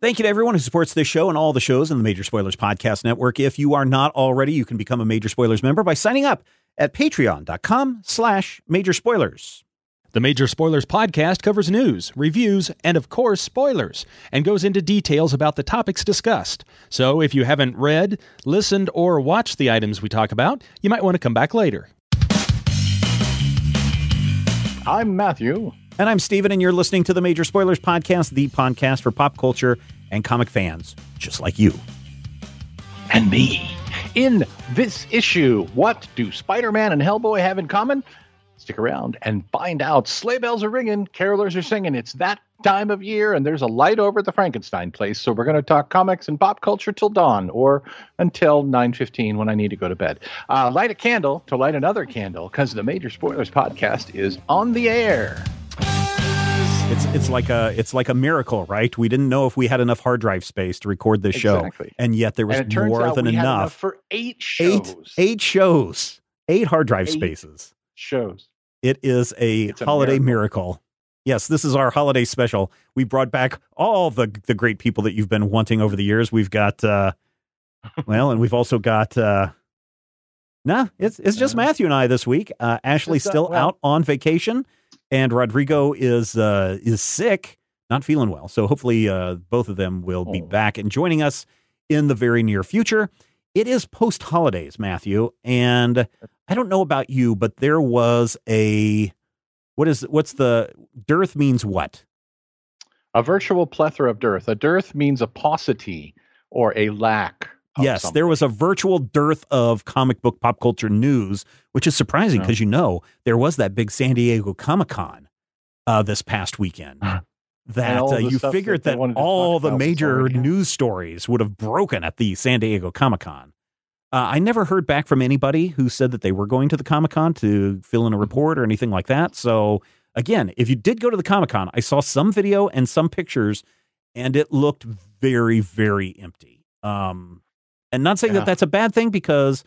Thank you to everyone who supports this show and all the shows in the Major Spoilers Podcast Network. If you are not already, you can become a Major Spoilers member by signing up at patreon.com slash major spoilers. The Major Spoilers podcast covers news, reviews, and of course, spoilers, and goes into details about the topics discussed. So if you haven't read, listened, or watched the items we talk about, you might want to come back later. I'm Matthew. And I'm Steven, and you're listening to the Major Spoilers Podcast, the podcast for pop culture and comic fans just like you. And me. In this issue, what do Spider Man and Hellboy have in common? Stick around and find out. Sleigh bells are ringing, carolers are singing. It's that time of year, and there's a light over at the Frankenstein place. So we're going to talk comics and pop culture till dawn, or until 9:15 when I need to go to bed. Uh, light a candle to light another candle, because the Major Spoilers podcast is on the air. It's it's like a it's like a miracle, right? We didn't know if we had enough hard drive space to record this show, and yet there was and it turns more than had enough. for eight shows. Eight eight shows, eight hard drive Eight. spaces. shows. It is a It's a holiday miracle. miracle. Yes, this is our holiday special. We brought back all the the great people that you've been wanting over the years. We've got uh well, and we've also got uh Nah, it's it's just Uh, Matthew and I this week. Uh Ashley's still well- out on vacation and Rodrigo is uh is sick, not feeling well. So hopefully uh both of them will be Oh. back and joining us in the very near future. It is post holidays, Matthew, and I don't know about you, but there was a what is what's the dearth means what? A virtual plethora of dearth. A dearth means a paucity or a lack. Yes, something. there was a virtual dearth of comic book pop culture news, which is surprising Yeah. because you know there was that big San Diego Comic Con uh, this past weekend. That uh, you figured that that, all the major news stories would have broken at the San Diego Comic Con. Uh, I never heard back from anybody who said that they were going to the Comic Con to fill in a report or anything like that. So, again, if you did go to the Comic Con, I saw some video and some pictures, and it looked very, very empty. Um, and not saying Yeah. that that's a bad thing because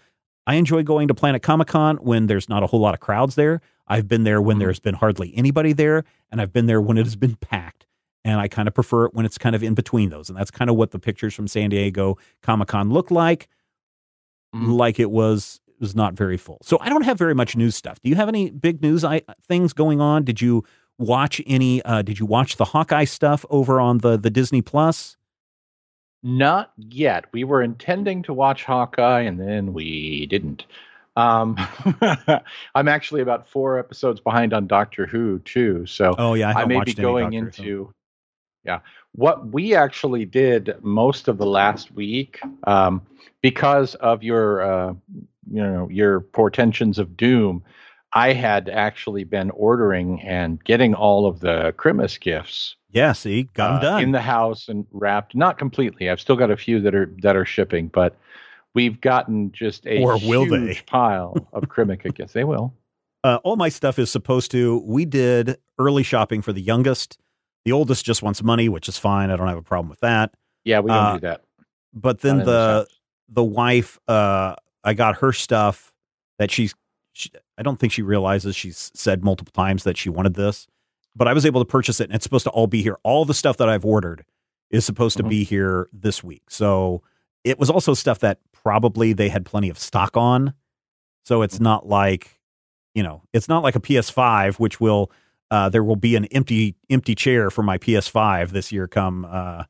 I enjoy going to Planet Comic Con when there's not a whole lot of crowds there. I've been there when Mhm. there's been hardly anybody there, and I've been there when it has been packed. And I kind of prefer it when it's kind of in between those. And that's kind of what the pictures from San Diego Comic Con look like. Mhm. Like it was it was not very full. So I don't have very much news stuff. Do you have any big news I, things going on? Did you watch any? Uh, did you watch the Hawkeye stuff over on the the Disney Plus? Not yet. We were intending to watch Hawkeye, and then we didn't. Um, I'm actually about four episodes behind on Doctor Who too, so Oh yeah, I, I, may be going Doctor into. Yeah, what we actually did most of the last week, um, because of your, uh, you know, your portentions of doom. I had actually been ordering and getting all of the Christmas gifts Yeah, see, got them uh, done. in the house and wrapped. Not completely. I've still got a few that are that are shipping, but we've gotten just a Or will they? huge pile of gifts. They will. Uh, all my stuff is supposed to. We did early shopping for the youngest. The oldest just wants money, which is fine. I don't have a problem with that. Yeah, we don't Uh, do that. But then Not the the wife, uh, I got her stuff that she's. She, I don't think she realizes she's said multiple times that she wanted this, but I was able to purchase it, and it's supposed to all be here. All the stuff that I've ordered is supposed to Mhm. be here this week. So it was also stuff that probably they had plenty of stock on. So it's Mm-hmm. not like, you know, it's not like a PS5, which will uh, there will be an empty empty chair for my PS5 this year come uh,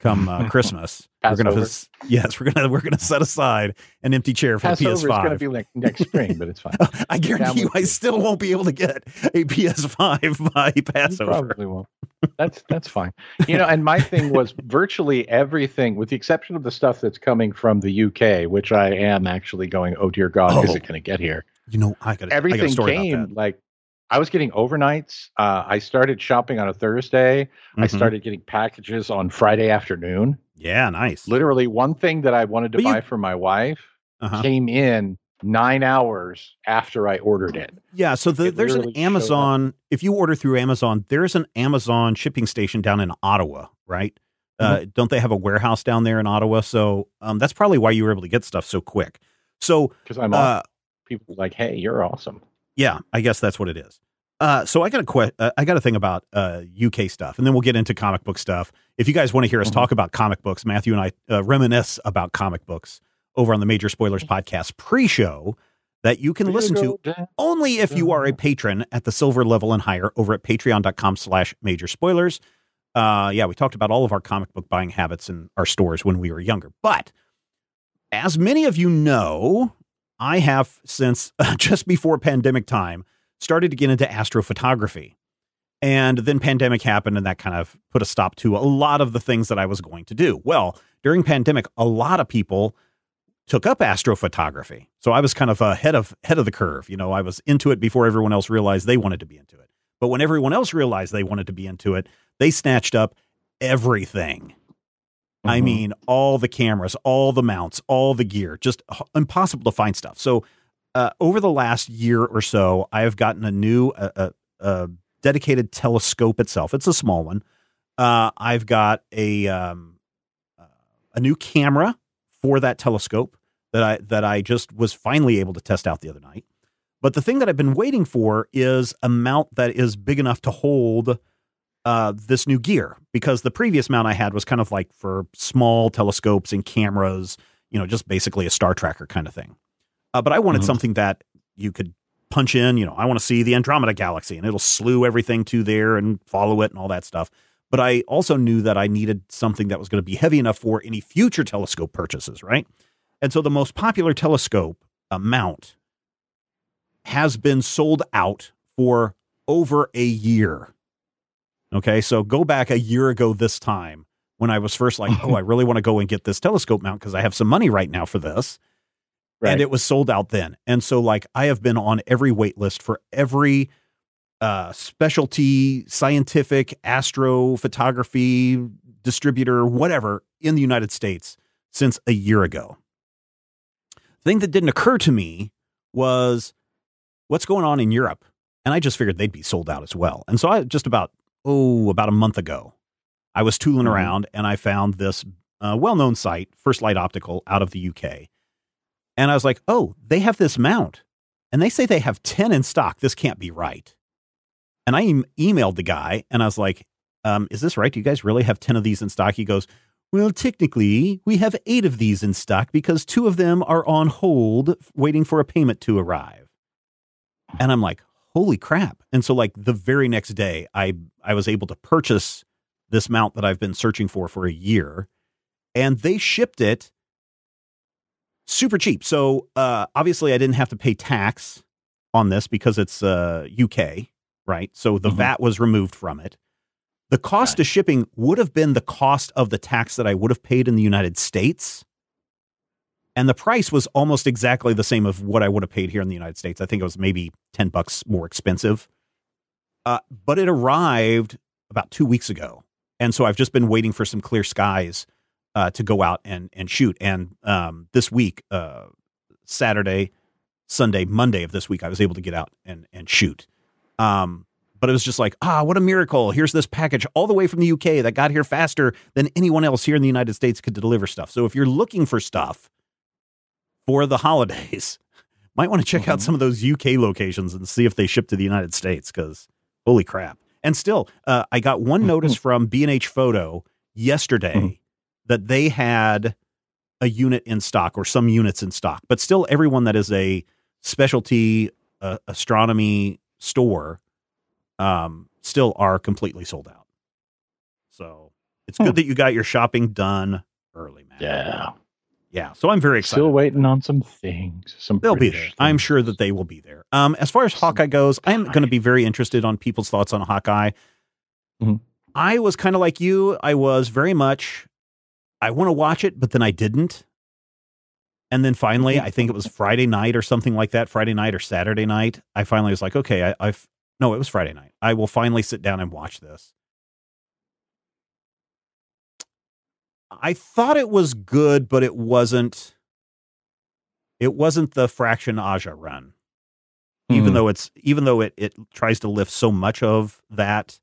come uh, Christmas. we're gonna yes, we're gonna we're gonna set aside an empty chair for Passover the is going to be like next spring, but it's fine. I guarantee you, I still won't be able to get a PS5 by You Passover. probably won't. That's that's fine. You know, and my thing was virtually everything, with the exception of the stuff that's coming from the UK, which I am actually going. Oh dear God, is Oh. it going to get here? You know, I got I Everything about came like I was getting overnights. Uh, I started shopping on a Thursday. I Mhm. started getting packages on Friday afternoon. Yeah, nice. Literally, one thing that I wanted to But you- buy for my wife Uh-huh. came in nine hours after I ordered it. Yeah, so the, It there's an literally showed up. Amazon. If you order through Amazon, there's an Amazon shipping station down in Ottawa, right? Uh, Mm-hmm. don't they have a warehouse down there in Ottawa? So um, that's probably why you were able to get stuff so quick. So Because I'm uh, people like, "Hey, you're awesome." Yeah, I guess that's what it is. Uh, so I got a que- uh, I got a thing about uh, UK stuff, and then we'll get into comic book stuff. If you guys want to hear us Mhm. talk about comic books, Matthew and I uh, reminisce about comic books over on the Major Spoilers podcast pre-show that you can listen to only if you are a patron at the silver level and higher over at patreon.com slash major spoilers. Uh, yeah, we talked about all of our comic book buying habits in our stores when we were younger. But as many of you know, I have since just before pandemic time started to get into astrophotography. And then pandemic happened and that kind of put a stop to a lot of the things that I was going to do. Well, during pandemic, a lot of people took up astrophotography. So I was kind of ahead of head of the curve. You know, I was into it before everyone else realized they wanted to be into it. But when everyone else realized they wanted to be into it, they snatched up everything. I Mhm. mean, all the cameras, all the mounts, all the gear, just h- impossible to find stuff. So, uh, over the last year or so, I have gotten a new, uh, uh, dedicated telescope itself. It's a small one. Uh, I've got a um, uh, a new camera for that telescope that I that I just was finally able to test out the other night. But the thing that I've been waiting for is a mount that is big enough to hold uh, this new gear because the previous mount I had was kind of like for small telescopes and cameras, you know, just basically a star tracker kind of thing. Uh, but I wanted Mhm. something that you could punch in, you know, I want to see the Andromeda galaxy and it'll slew everything to there and follow it and all that stuff. But I also knew that I needed something that was going to be heavy enough for any future telescope purchases, right? And so the most popular telescope uh, mount has been sold out for over a year. Okay, so go back a year ago this time when I was first like, oh, I really want to go and get this telescope mount because I have some money right now for this. Right. And it was sold out then. And so, like, I have been on every wait list for every uh, specialty scientific astrophotography distributor, whatever, in the United States since a year ago. The thing that didn't occur to me was what's going on in Europe. And I just figured they'd be sold out as well. And so I just about, oh, about a month ago, I was tooling Mhm. around and I found this uh, well known site, First Light Optical, out of the UK. And I was like, oh, they have this mount. And they say they have 10 in stock. This can't be right. And I em- emailed the guy and I was like, um, is this right? Do you guys really have 10 of these in stock? He goes, well, technically, we have eight of these in stock because two of them are on hold waiting for a payment to arrive. And I'm like, holy crap. And so like the very next day, I I was able to purchase this mount that I've been searching for for a year and they shipped it super cheap. So uh obviously I didn't have to pay tax on this because it's uh UK, right? So the Mhm. VAT was removed from it. The cost Right. of shipping would have been the cost of the tax that I would have paid in the United States. And the price was almost exactly the same of what I would have paid here in the United States. I think it was maybe 10 bucks more expensive. Uh, but it arrived about two weeks ago. And so I've just been waiting for some clear skies uh, to go out and, and shoot. And um, this week, uh, Saturday, Sunday, Monday of this week, I was able to get out and, and shoot. Um, but it was just like, ah, what a miracle. Here's this package all the way from the UK that got here faster than anyone else here in the United States could deliver stuff. So if you're looking for stuff for the holidays, might want to check out Mhm. some of those UK locations and see if they ship to the United States because holy crap. And still, uh, I got one notice from B&H Photo yesterday Mhm. that they had a unit in stock or some units in stock, but still everyone that is a specialty uh, astronomy store um, still are completely sold out. So it's Hmm. good that you got your shopping done early, man. Yeah. Yeah. So I'm very excited. Still waiting on some things. Some They'll be British there. I'm sure that they will be there. Um, as far as Hawkeye goes, I'm going to be very interested on people's thoughts on Hawkeye. Mhm. I was kind of like you. I was very much, I want to watch it, but then I didn't. And then finally, I think it was Friday night or something like that, Friday night or Saturday night. I finally was like, okay, I, I've, no, it was Friday night. I will finally sit down and watch this. I thought it was good, but it wasn't. It wasn't the Fraction Aja run, even Mhm. though it's even though it it tries to lift so much of that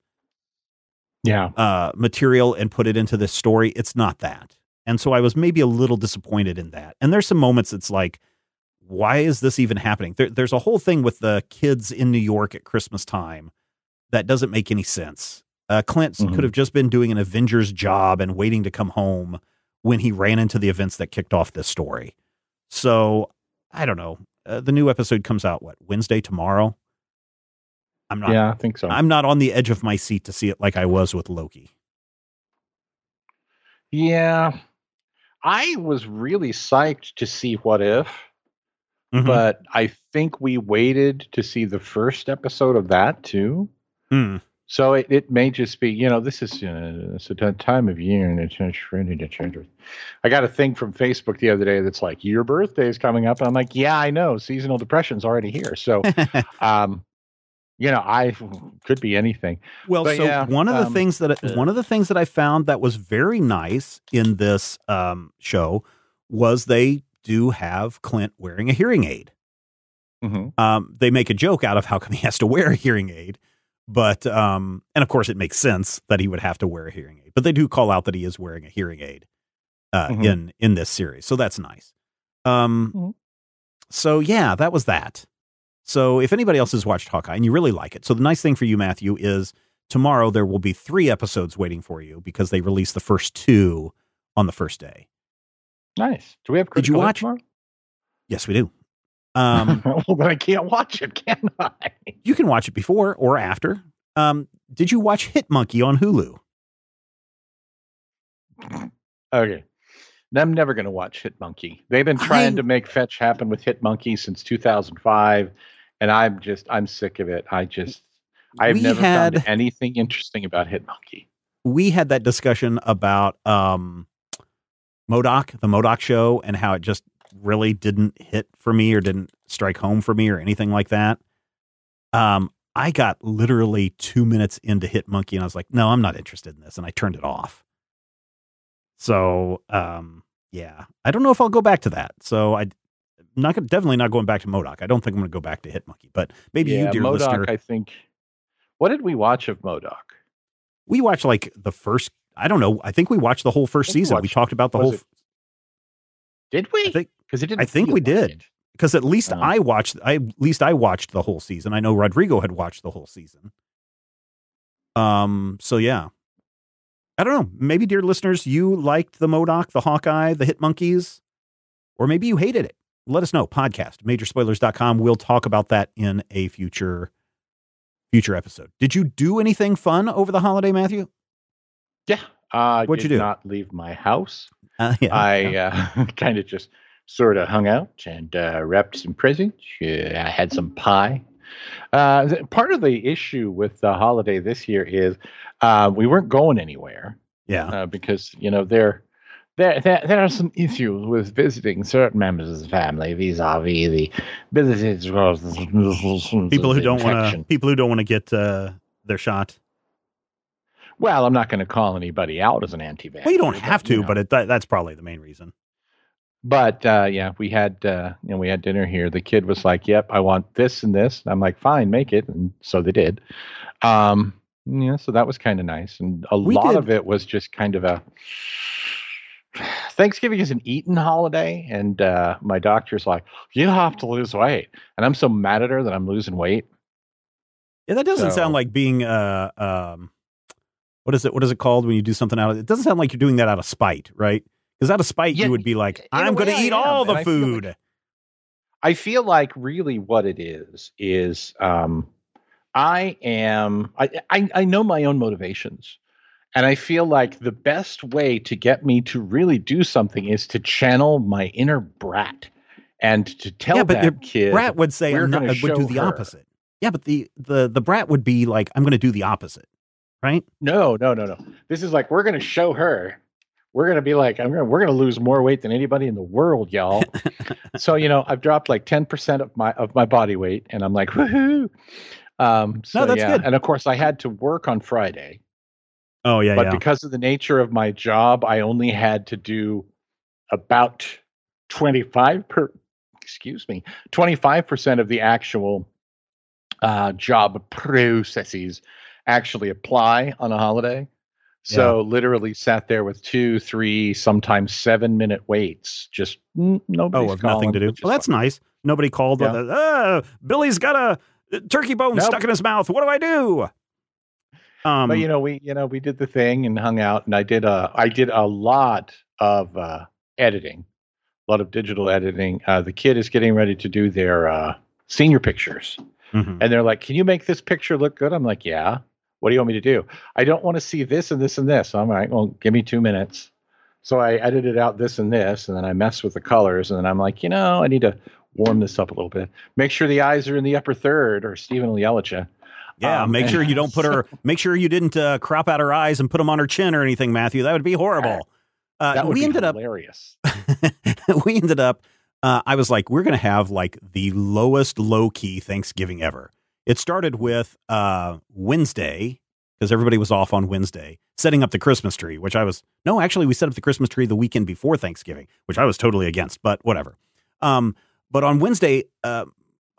Yeah. uh, material and put it into this story. It's not that, and so I was maybe a little disappointed in that. And there's some moments it's like, why is this even happening? There, there's a whole thing with the kids in New York at Christmas time that doesn't make any sense. Uh, Clint Mhm. could have just been doing an Avengers job and waiting to come home when he ran into the events that kicked off this story. So I don't know. Uh, the new episode comes out what Wednesday tomorrow. I'm not. Yeah, I think so. I'm not on the edge of my seat to see it like I was with Loki. yeah. I was really psyched to see What If, Mhm. but I think we waited to see the first episode of that too. Hmm. So it, it may just be, you know, this is uh, it's a time of year and it's it's ready to change. I got a thing from Facebook the other day that's like, your birthday is coming up. And I'm like, yeah, I know. Seasonal depression's already here. So, um, you know, I could be anything. Well, But so yeah, one of the um, things that one of the things that I found that was very nice in this um, show was they do have Clint wearing a hearing aid. Mhm. Um, they make a joke out of how come he has to wear a hearing aid, but um, and of course it makes sense that he would have to wear a hearing aid. But they do call out that he is wearing a hearing aid uh, Mhm. in in this series, so that's nice. Um, Mhm. so yeah, that was that. So if anybody else has watched Hawkeye and you really like it, so the nice thing for you, Matthew, is tomorrow there will be three episodes waiting for you because they released the first two on the first day. Nice. Do we have Did you watch- tomorrow? Yes, we do. Um, well, then I can't watch it, can I? you can watch it before or after. Um, did you watch Hit Monkey on Hulu? Okay. I'm never going to watch Hit Monkey. They've been trying I- to make fetch happen with Hit Monkey since 2005, and I'm just I'm sick of it. I just I've We never had- found anything interesting about Hit Monkey. we had that discussion about um MODOK, the MODOK show, and how it just really didn't hit for me or didn't strike home for me or anything like that. Um, I got literally two minutes into Hit Monkey and I was like, no, I'm not interested in this, and I turned it off. So, um, yeah, I don't know if I'll go back to that. So I. Not gonna, definitely not going back to MODOK. I don't think I'm going to go back to Hit Monkey, but maybe yeah, you, dear MODOK. listener, I think. What did we watch of MODOK? we watched like the first. I don't know. I think we watched the whole first think we season. We talked about the whole it- Did we? I think Because it didn't. I think we like did. because at least Oh. I watched. I at least I watched the whole season. I know Rodrigo had watched the whole season. Um. So yeah, I don't know. Maybe, dear listeners, you liked the MODOK, the Hawkeye, the Hit Monkeys, or maybe you hated it. Let us know. Podcast majorspoilers.com. We'll talk about that in a future future episode. Did you do anything fun over the holiday, Matthew? Yeah. I What'd you do? not leave my house. Uh, yeah. I uh, kind of just sort of hung out and uh, wrapped some presents. I had some pie. Uh, part of the issue with the holiday this year is uh, we weren't going anywhere yeah. uh, because you know there, there there there are some issues with visiting certain members of the family vis-a-vis the visitors people who don't want to. People who don't want to get uh, their shot. Well, I'm not going to call anybody out as an anti-vax. Well, you don't have to, you know. but it, that, that's probably the main reason. But uh, yeah, we had uh, you know we had dinner here. The kid was like, "Yep, I want this and this." I'm like, "Fine, make it," and so they did. Um, yeah, so that was kind of nice, and a We lot did- of it was just kind of a. Thanksgiving is an eating holiday, and uh, my doctor's like, "You have to lose weight," and I'm so mad at her that I'm losing weight. Yeah, that doesn't So- sound like being uh um what is it what is it called when you do something out of it doesn't sound like you're doing that out of spite, right? Because out of spite Yeah, you would be like, I'm gonna eat am, all the I feel like- food. I feel like really what it is is um, I am I, I I know my own motivations, and I feel like the best way to get me to really do something is to channel my inner brat and to tell Yeah, but that kid. brat would say I'm not, gonna would do the her. opposite. Yeah, but the, the the brat would be like, I'm gonna do the opposite. Right? No, no, no, no. This is like we're gonna show her. We're gonna be like, I'm gonna we're gonna lose more weight than anybody in the world, y'all. so you know, I've dropped like ten percent of my of my body weight, and I'm like, woohoo. Um, so that's yeah, good. and of course, I had to work on Friday, Oh yeah, but yeah. because of the nature of my job, I only had to do about twenty five per. Excuse me, twenty five percent of the actual uh, job processes actually apply on a holiday. So literally sat there with two, three, sometimes seven minute waits. Just mm, Oh, nothing to do. calling, which is Well, that's nice. Nobody called. Yeah. a, Uh, Billy's got a turkey bone Nope. stuck in his mouth. What do I do? Um, but you know, we you know we did the thing and hung out, and I did a I did a lot of uh, editing, a lot of digital editing. Uh, the kid is getting ready to do their uh, senior pictures, mhm. and they're like, "Can you make this picture look good?" I'm like, "Yeah." What do you want me to do? I don't want to see this and this and this. I'm like, well, give me two minutes. So I edited out this and this, and then I messed with the colors, and then I'm like, you know, I need to warm this up a little bit. Make sure the eyes are in the upper third, or Stephen will yell at you. yeah. um, make and- sure you don't put her. Make sure you didn't uh, crop out her eyes and put them on her chin or anything, Matthew. That would be horrible. Uh, That would we be ended up. hilarious. we ended up. Uh, I was like, we're going to have like the lowest low key Thanksgiving ever. It started with uh, Wednesday because everybody was off on Wednesday, setting up the Christmas tree, which I was no, actually, we set up the Christmas tree the weekend before Thanksgiving, which I was totally against, but whatever. Um, but on Wednesday, uh,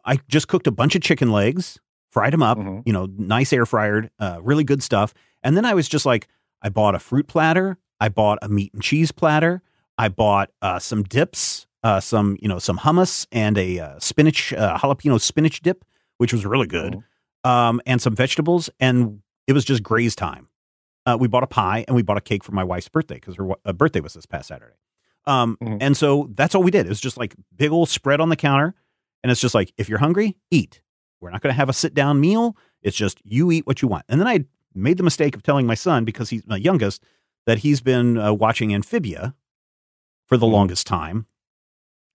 I just cooked a bunch of chicken legs, fried them up, Mhm. you know, nice air fryered, uh, really good stuff. And then I was just like, I bought a fruit platter, I bought a meat and cheese platter, I bought uh, some dips, uh, some you know some hummus and a uh, spinach uh, jalapeno spinach dip, which was really good, um, and some vegetables, and it was just graze time. Uh, we bought a pie and we bought a cake for my wife's birthday because her uh, birthday was this past Saturday. Um, Mhm. And so that's all we did. It was just like big old spread on the counter, and it's just like if you're hungry, eat. We're not going to have a sit down meal. It's just you eat what you want. And then I made the mistake of telling my son because he's my youngest that he's been uh, watching Amphibia for the Mhm. longest time.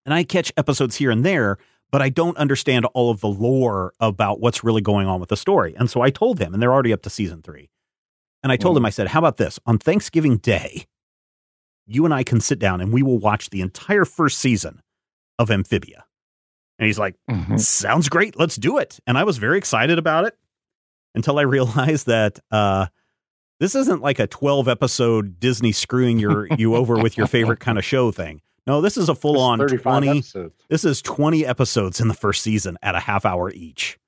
And I catch episodes here and there, but I don't understand all of the lore about what's really going on with the story. And so I told him, and they're already up to season three. And I told Mhm. him, I said, How about this? On Thanksgiving Day, you and I can sit down and we will watch the entire first season of Amphibia. And he's like, Mhm. sounds great. Let's do it. And I was very excited about it until I realized that uh, this isn't like a 12 episode Disney screwing your you over with your favorite kind of show thing. No, this is a full on 20. episodes. This is 20 episodes in the first season at a half hour each.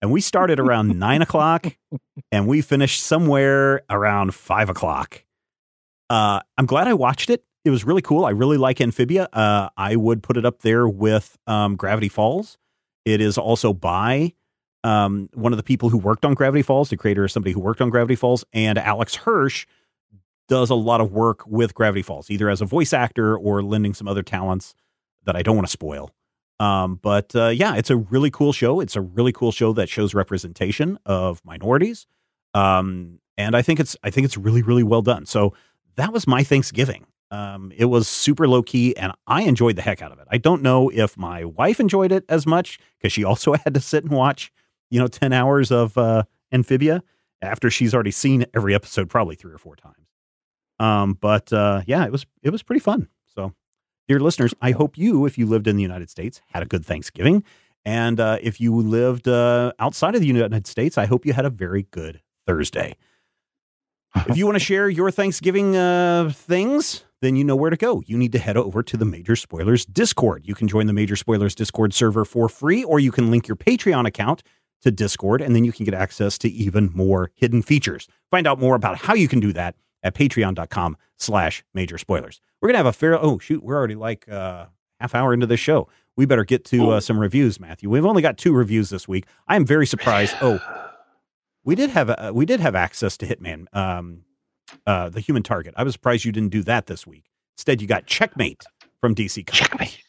And we started around nine o'clock and we finished somewhere around five o'clock. Uh, I'm glad I watched it. It was really cool. I really like Amphibia. Uh, I would put it up there with um, Gravity Falls. It is also by um, one of the people who worked on Gravity Falls, the creator is somebody who worked on Gravity Falls, and Alex Hirsch does a lot of work with Gravity Falls, either as a voice actor or lending some other talents that I don't want to spoil. Um, but uh, yeah, it's a really cool show. It's a really cool show that shows representation of minorities, um, and I think it's I think it's really really well done. So that was my Thanksgiving. Um, it was super low key, and I enjoyed the heck out of it. I don't know if my wife enjoyed it as much because she also had to sit and watch, you know, ten hours of uh, Amphibia after she's already seen every episode probably three or four times. Um, but uh, yeah, it was it was pretty fun. So, dear listeners, I hope you, if you lived in the United States, had a good Thanksgiving, and uh, if you lived uh, outside of the United States, I hope you had a very good Thursday. if you want to share your Thanksgiving uh, things, then you know where to go. You need to head over to the Major Spoilers Discord. You can join the Major Spoilers Discord server for free, or you can link your Patreon account to Discord, and then you can get access to even more hidden features. Find out more about how you can do that at patreon.com slash major spoilers. We're going to have a fair, oh, shoot, we're already like uh, half hour into this show. We better get to uh, some reviews, Matthew. We've only got two reviews this week. I am very surprised. Oh, we did have uh, we did have access to Hitman, um, uh, the Human Target. I was surprised you didn't do that this week. Instead, you got Checkmate from DC Comics. Checkmate.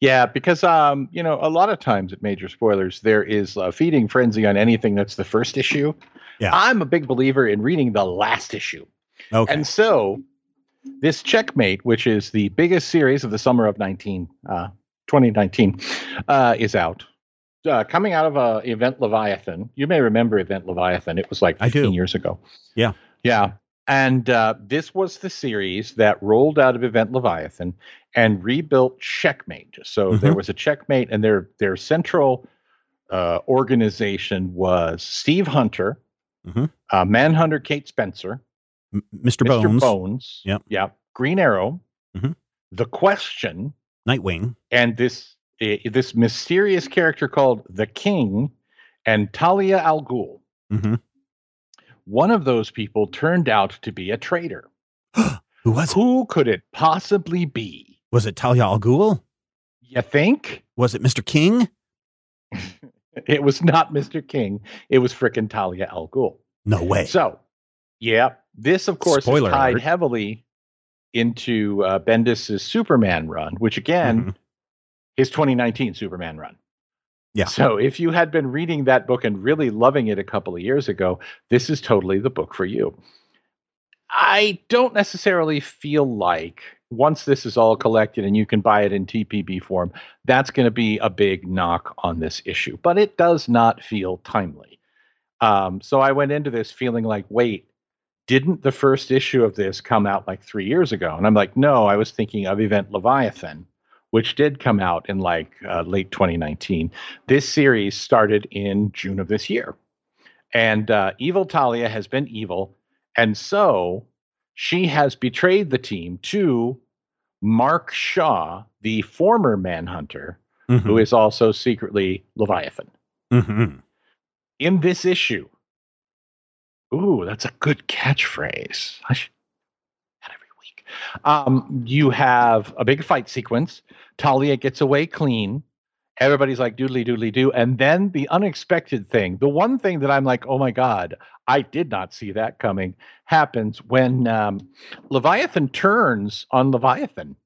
Yeah, because um, you know, a lot of times at major spoilers, there is a feeding frenzy on anything that's the first issue. Yeah. I'm a big believer in reading the last issue. Okay. And so this Checkmate, which is the biggest series of the summer of 19, uh, 2019, uh, is out. Uh, coming out of uh, Event Leviathan. You may remember Event Leviathan. It was like I do. 15 years ago. Yeah. Yeah. And uh, this was the series that rolled out of Event Leviathan and rebuilt Checkmate. So there Mhm. was a Checkmate, and their their central uh, organization was Steve Hunter, Mhm. uh, Manhunter Kate Spencer, M- Mr. Mr. Bones, Bones. Yep. Yeah. Green Arrow. Mhm. The Question, Nightwing. and this this mysterious character called the King, and Talia al Ghul. One of those people turned out to be a traitor. Who was it? Who could it possibly be? Was it Talia al Ghul? You think? Was it Mr. King? It was not Mr. King. It was frickin' Talia al Ghul. No way. So, yeah, this of course Spoiler is tied alert. heavily into uh, Bendis's Superman run, which again, Mhm. his 2019 Superman run. Yeah. So if you had been reading that book and really loving it a couple of years ago, this is totally the book for you. I don't necessarily feel like once this is all collected and you can buy it in TPB form, that's going to be a big knock on this issue. But it does not feel timely. Um, so I went into this feeling like, wait, didn't the first issue of this come out like three years ago? And I'm like, no, I was thinking of Event Leviathan, which did come out in like uh, late 2019. This series started in June of this year. And uh, Evil Talia has been evil. And so she has betrayed the team to Mark Shaw, the former Manhunter, Mhm. who is also secretly Leviathan. Mhm. In this issue, ooh, that's a good catchphrase. I should that every week. Um, you have a big fight sequence. Talia gets away clean. Everybody's like doodly doodly doo. And then the unexpected thing, the one thing that I'm like, oh my God, I did not see that coming, happens when um, Leviathan turns on Leviathan.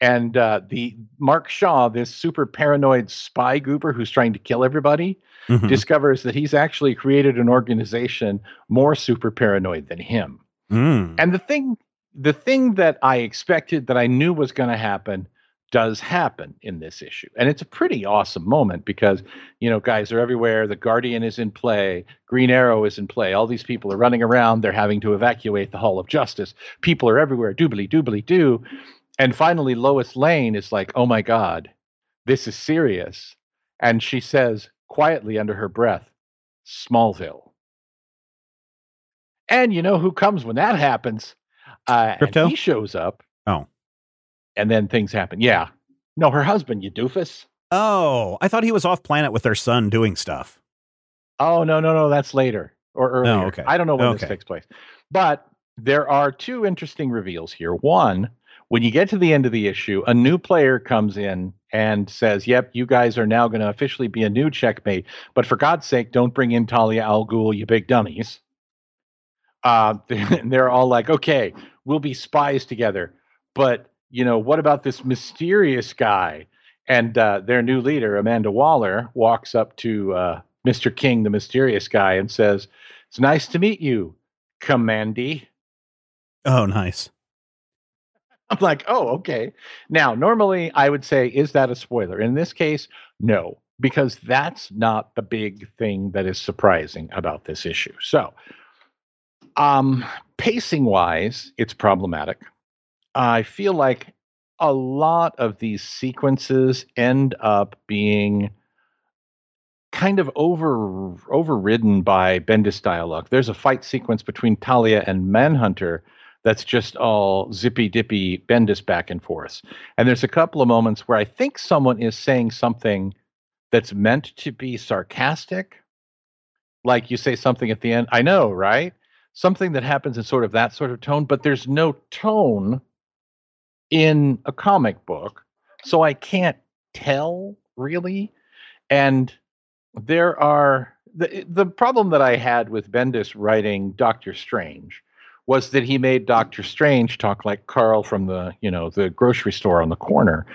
And uh, the Mark Shaw, this super paranoid spy goober who's trying to kill everybody, Mhm. discovers that he's actually created an organization more super paranoid than him. Mm. And the thing the thing that I expected that I knew was going to happen does happen in this issue. And it's a pretty awesome moment because, you know, guys are everywhere. The Guardian is in play. Green Arrow is in play. All these people are running around. They're having to evacuate the Hall of Justice. People are everywhere. Doobly doobly doo. And finally, Lois Lane is like, oh my God, this is serious. And she says quietly under her breath, Smallville. And you know who comes when that happens? Uh, Krypto? he shows up. Oh. And then things happen. Yeah. No, her husband, you doofus. Oh, I thought he was off planet with their son doing stuff. Oh, no, no, no. That's later or earlier. Oh, okay. I don't know when this takes place. But there are two interesting reveals here. One, when you get to the end of the issue, a new player comes in and says, Yep, you guys are now going to officially be a new checkmate. But for God's sake, don't bring in Talia al Ghul, you big dummies. Uh, they're all like, Okay, we'll be spies together. But, you know, what about this mysterious guy? And uh, their new leader, Amanda Waller, walks up to uh, Mr. King, the mysterious guy, and says, It's nice to meet you, Commandy. Oh, nice. I'm like, oh, okay. Now, normally I would say, is that a spoiler? In this case, no, because that's not the big thing that is surprising about this issue. So, um, pacing wise, it's problematic. I feel like a lot of these sequences end up being kind of over overridden by Bendis dialogue. There's a fight sequence between Talia and Manhunter that's just all zippy dippy Bendis back and forth. And there's a couple of moments where I think someone is saying something that's meant to be sarcastic. Like you say something at the end, I know, right? Something that happens in sort of that sort of tone, but there's no tone in a comic book. So I can't tell really. And there are the eh, the problem that I had with Bendis writing Doctor Strange was that he made Doctor Strange talk like Carl from the, you know, the grocery store on the corner.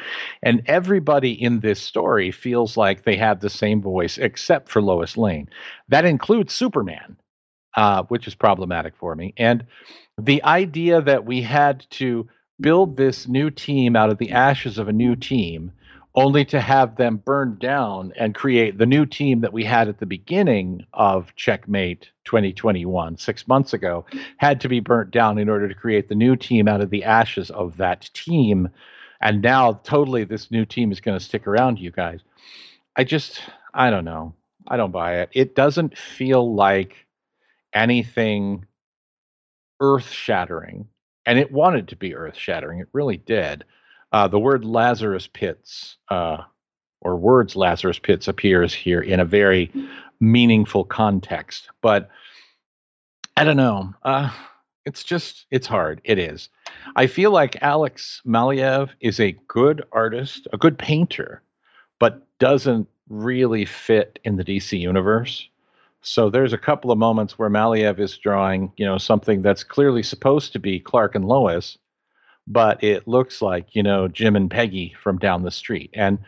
And everybody in this story feels like they have the same voice except for Lois Lane. That includes Superman, uh, which is problematic for me. And the idea that we had to build this new team out of the ashes of a new team only to have them burned down and create the new team that we had at the beginning of Checkmate 2021, six months ago, had to be burnt down in order to create the new team out of the ashes of that team. And now, totally, this new team is going to stick around, you guys. I just, I don't know. I don't buy it. It doesn't feel like anything earth shattering. And it wanted to be earth shattering. It really did. Uh, the word Lazarus pits, uh, or words Lazarus pits, appears here in a very meaningful context. But I don't know. Uh, it's just it's hard. It is. I feel like Alex Maleev is a good artist, a good painter, but doesn't really fit in the DC universe. So there's a couple of moments where Maleev is drawing, you know, something that's clearly supposed to be Clark and Lois, but it looks like, you know, Jim and Peggy from down the street. And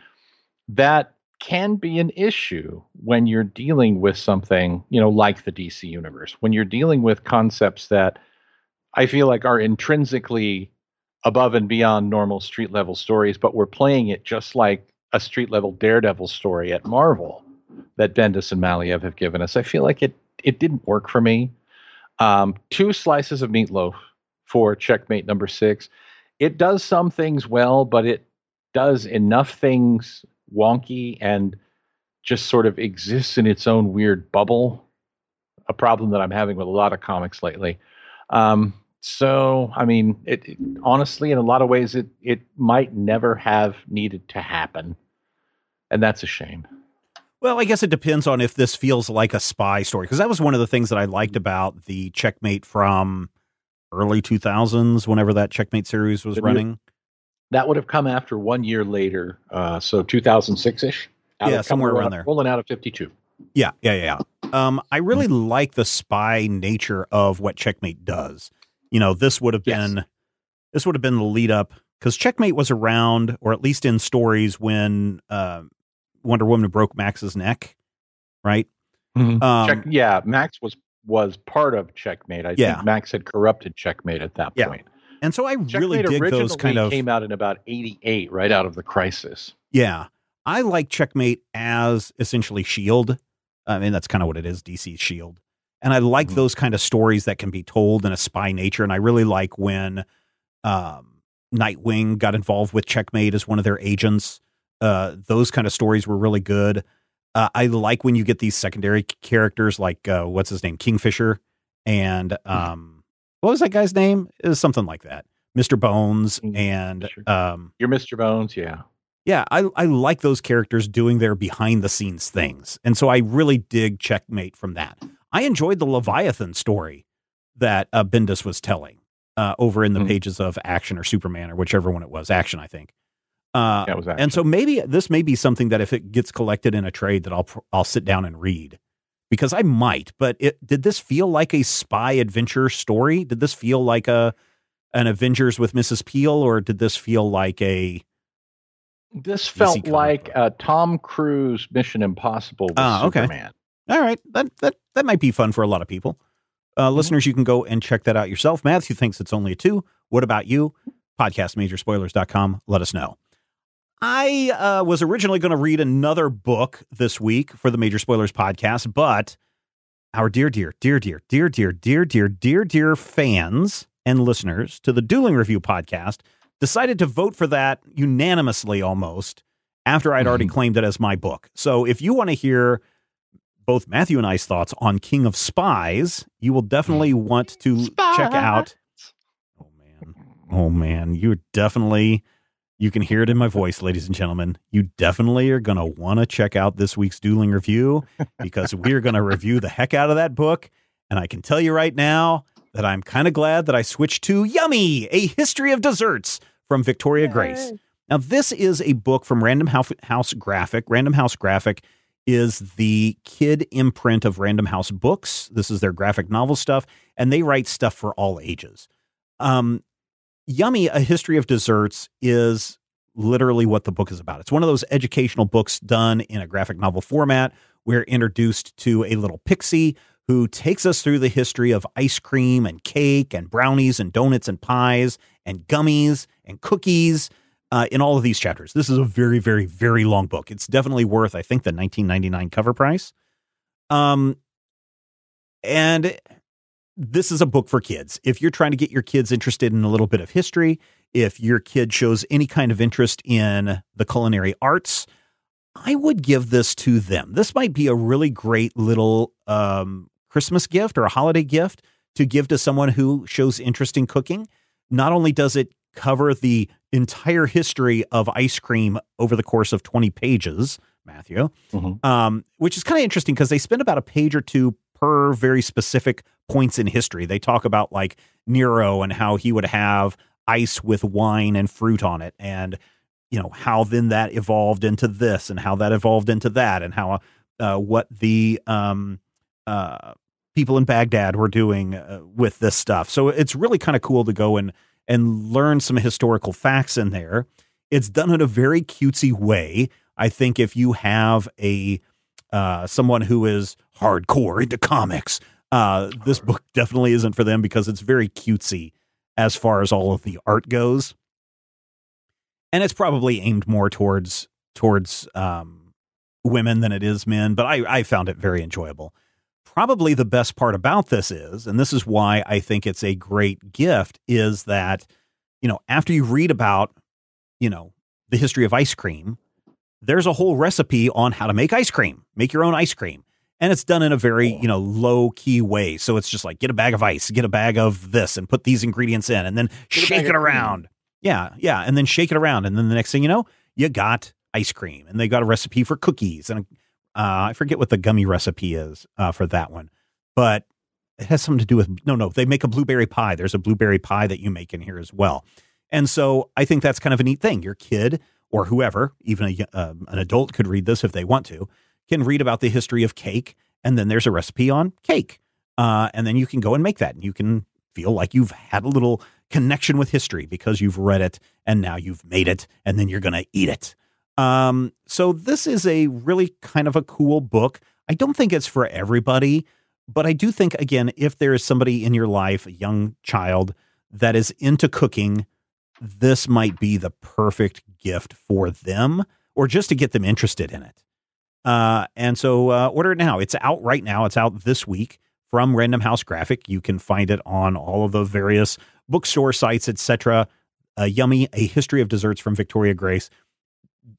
that can be an issue when you're dealing with something, you know, like the DC universe. When you're dealing with concepts that I feel like are intrinsically above and beyond normal street level stories, but we're playing it just like a street level Daredevil story at Marvel that Bendis and Maleev have given us. I feel like it it didn't work for me. Um, two slices of meatloaf for checkmate number six. It does some things well, but it does enough things wonky and just sort of exists in its own weird bubble. A problem that I'm having with a lot of comics lately. Um, so, I mean, it, it, honestly, in a lot of ways, it it might never have needed to happen, and that's a shame. Well, I guess it depends on if this feels like a spy story because that was one of the things that I liked about the Checkmate from early 2000s, whenever that Checkmate series was running. That would have come after one year later, uh, so 2006 ish. Yeah, somewhere around there, rolling out of 52. Yeah, yeah, yeah. Um, I really like the spy nature of what Checkmate does. You know, this would have yes. been this would have been the lead up because Checkmate was around, or at least in stories when uh, Wonder Woman broke Max's neck, right? Mm-hmm. Um, Check, yeah, Max was was part of Checkmate. I yeah. think Max had corrupted Checkmate at that point. And so I Checkmate really dig those kind of came out in about '88, right out of the crisis. Yeah, I like Checkmate as essentially Shield. I mean, that's kind of what it is, DC's Shield. And I like mm-hmm. those kind of stories that can be told in a spy nature. And I really like when um, Nightwing got involved with Checkmate as one of their agents. Uh, those kind of stories were really good. Uh, I like when you get these secondary characters like uh, what's his name, Kingfisher, and mm-hmm. um, what was that guy's name? It was something like that, Mister Bones, and um, you're Mister Bones, yeah, yeah. I I like those characters doing their behind the scenes things, and so I really dig Checkmate from that. I enjoyed the Leviathan story that uh, Bendis was telling uh, over in the mm-hmm. pages of Action or Superman or whichever one it was. Action, I think. Uh, yeah, it was action. And so maybe this may be something that if it gets collected in a trade, that I'll I'll sit down and read because I might. But it, did this feel like a spy adventure story? Did this feel like a an Avengers with Mrs. Peel, or did this feel like a this felt like a Tom Cruise Mission Impossible with ah, okay. Superman. All right, that that that might be fun for a lot of people. Uh, mm-hmm. Listeners, you can go and check that out yourself. Matthew thinks it's only a two. What about you? Podcastmajorspoilers.com. Let us know. I uh, was originally going to read another book this week for the Major Spoilers podcast, but our dear, dear, dear, dear, dear, dear, dear, dear, dear, dear fans and listeners to the Dueling Review podcast decided to vote for that unanimously almost after I'd already claimed it as my book. So if you want to hear both Matthew and I's thoughts on King of Spies, you will definitely want to Spy. check out. Oh man, oh man, you're definitely. You can hear it in my voice, ladies and gentlemen. You definitely are going to want to check out this week's dueling review because we're going to review the heck out of that book. And I can tell you right now that I'm kind of glad that I switched to Yummy, a history of desserts from Victoria Yay. Grace. Now, this is a book from Random House Graphic. Random House Graphic is the kid imprint of Random House Books. This is their graphic novel stuff, and they write stuff for all ages. Um, Yummy, A History of Desserts is literally what the book is about. It's one of those educational books done in a graphic novel format. We're introduced to a little pixie who takes us through the history of ice cream and cake and brownies and donuts and pies and gummies and cookies uh, in all of these chapters. This is a very, very, very long book. It's definitely worth, I think, the 1999 cover price. Um, and this is a book for kids. If you're trying to get your kids interested in a little bit of history, if your kid shows any kind of interest in the culinary arts, I would give this to them. This might be a really great little um, Christmas gift or a holiday gift to give to someone who shows interest in cooking. Not only does it cover the entire history of ice cream over the course of 20 pages, Matthew, mm-hmm. um, which is kind of interesting because they spend about a page or two per very specific points in history. They talk about like Nero and how he would have ice with wine and fruit on it, and you know how then that evolved into this, and how that evolved into that, and how uh, what the um, uh, people in Baghdad were doing uh, with this stuff. So it's really kind of cool to go and and learn some historical facts in there. It's done in a very cutesy way. I think if you have a uh, someone who is hardcore into comics, uh, this book definitely isn't for them because it's very cutesy as far as all of the art goes, and it's probably aimed more towards towards um, women than it is men. But I, I found it very enjoyable. Probably the best part about this is, and this is why I think it's a great gift, is that you know after you read about you know the history of ice cream, there's a whole recipe on how to make ice cream, make your own ice cream and it's done in a very you know low key way. So it's just like get a bag of ice get a bag of this and put these ingredients in and then Get shake it around. Yeah yeah and then shake it around and then the next thing you know you got ice cream and they got a recipe for cookies and uh, i forget what the gummy recipe is uh, for that one but it has something to do with no no they make a blueberry pie. There's a blueberry pie that you make in here as well. And so i think that's kind of a neat thing. Your kid or whoever even a, uh, an adult could read this if they want to can read about the history of cake, and then there's a recipe on cake. Uh, and then you can go and make that, and you can feel like you've had a little connection with history because you've read it and now you've made it, and then you're going to eat it. Um, so this is a really kind of a cool book. I don't think it's for everybody, but I do think again, if there is somebody in your life, a young child that is into cooking, this might be the perfect gift for them, or just to get them interested in it. Uh, and so uh, order it now. It's out right now. It's out this week from Random House Graphic. You can find it on all of the various bookstore sites, etc. Uh, Yummy, a history of desserts from Victoria Grace.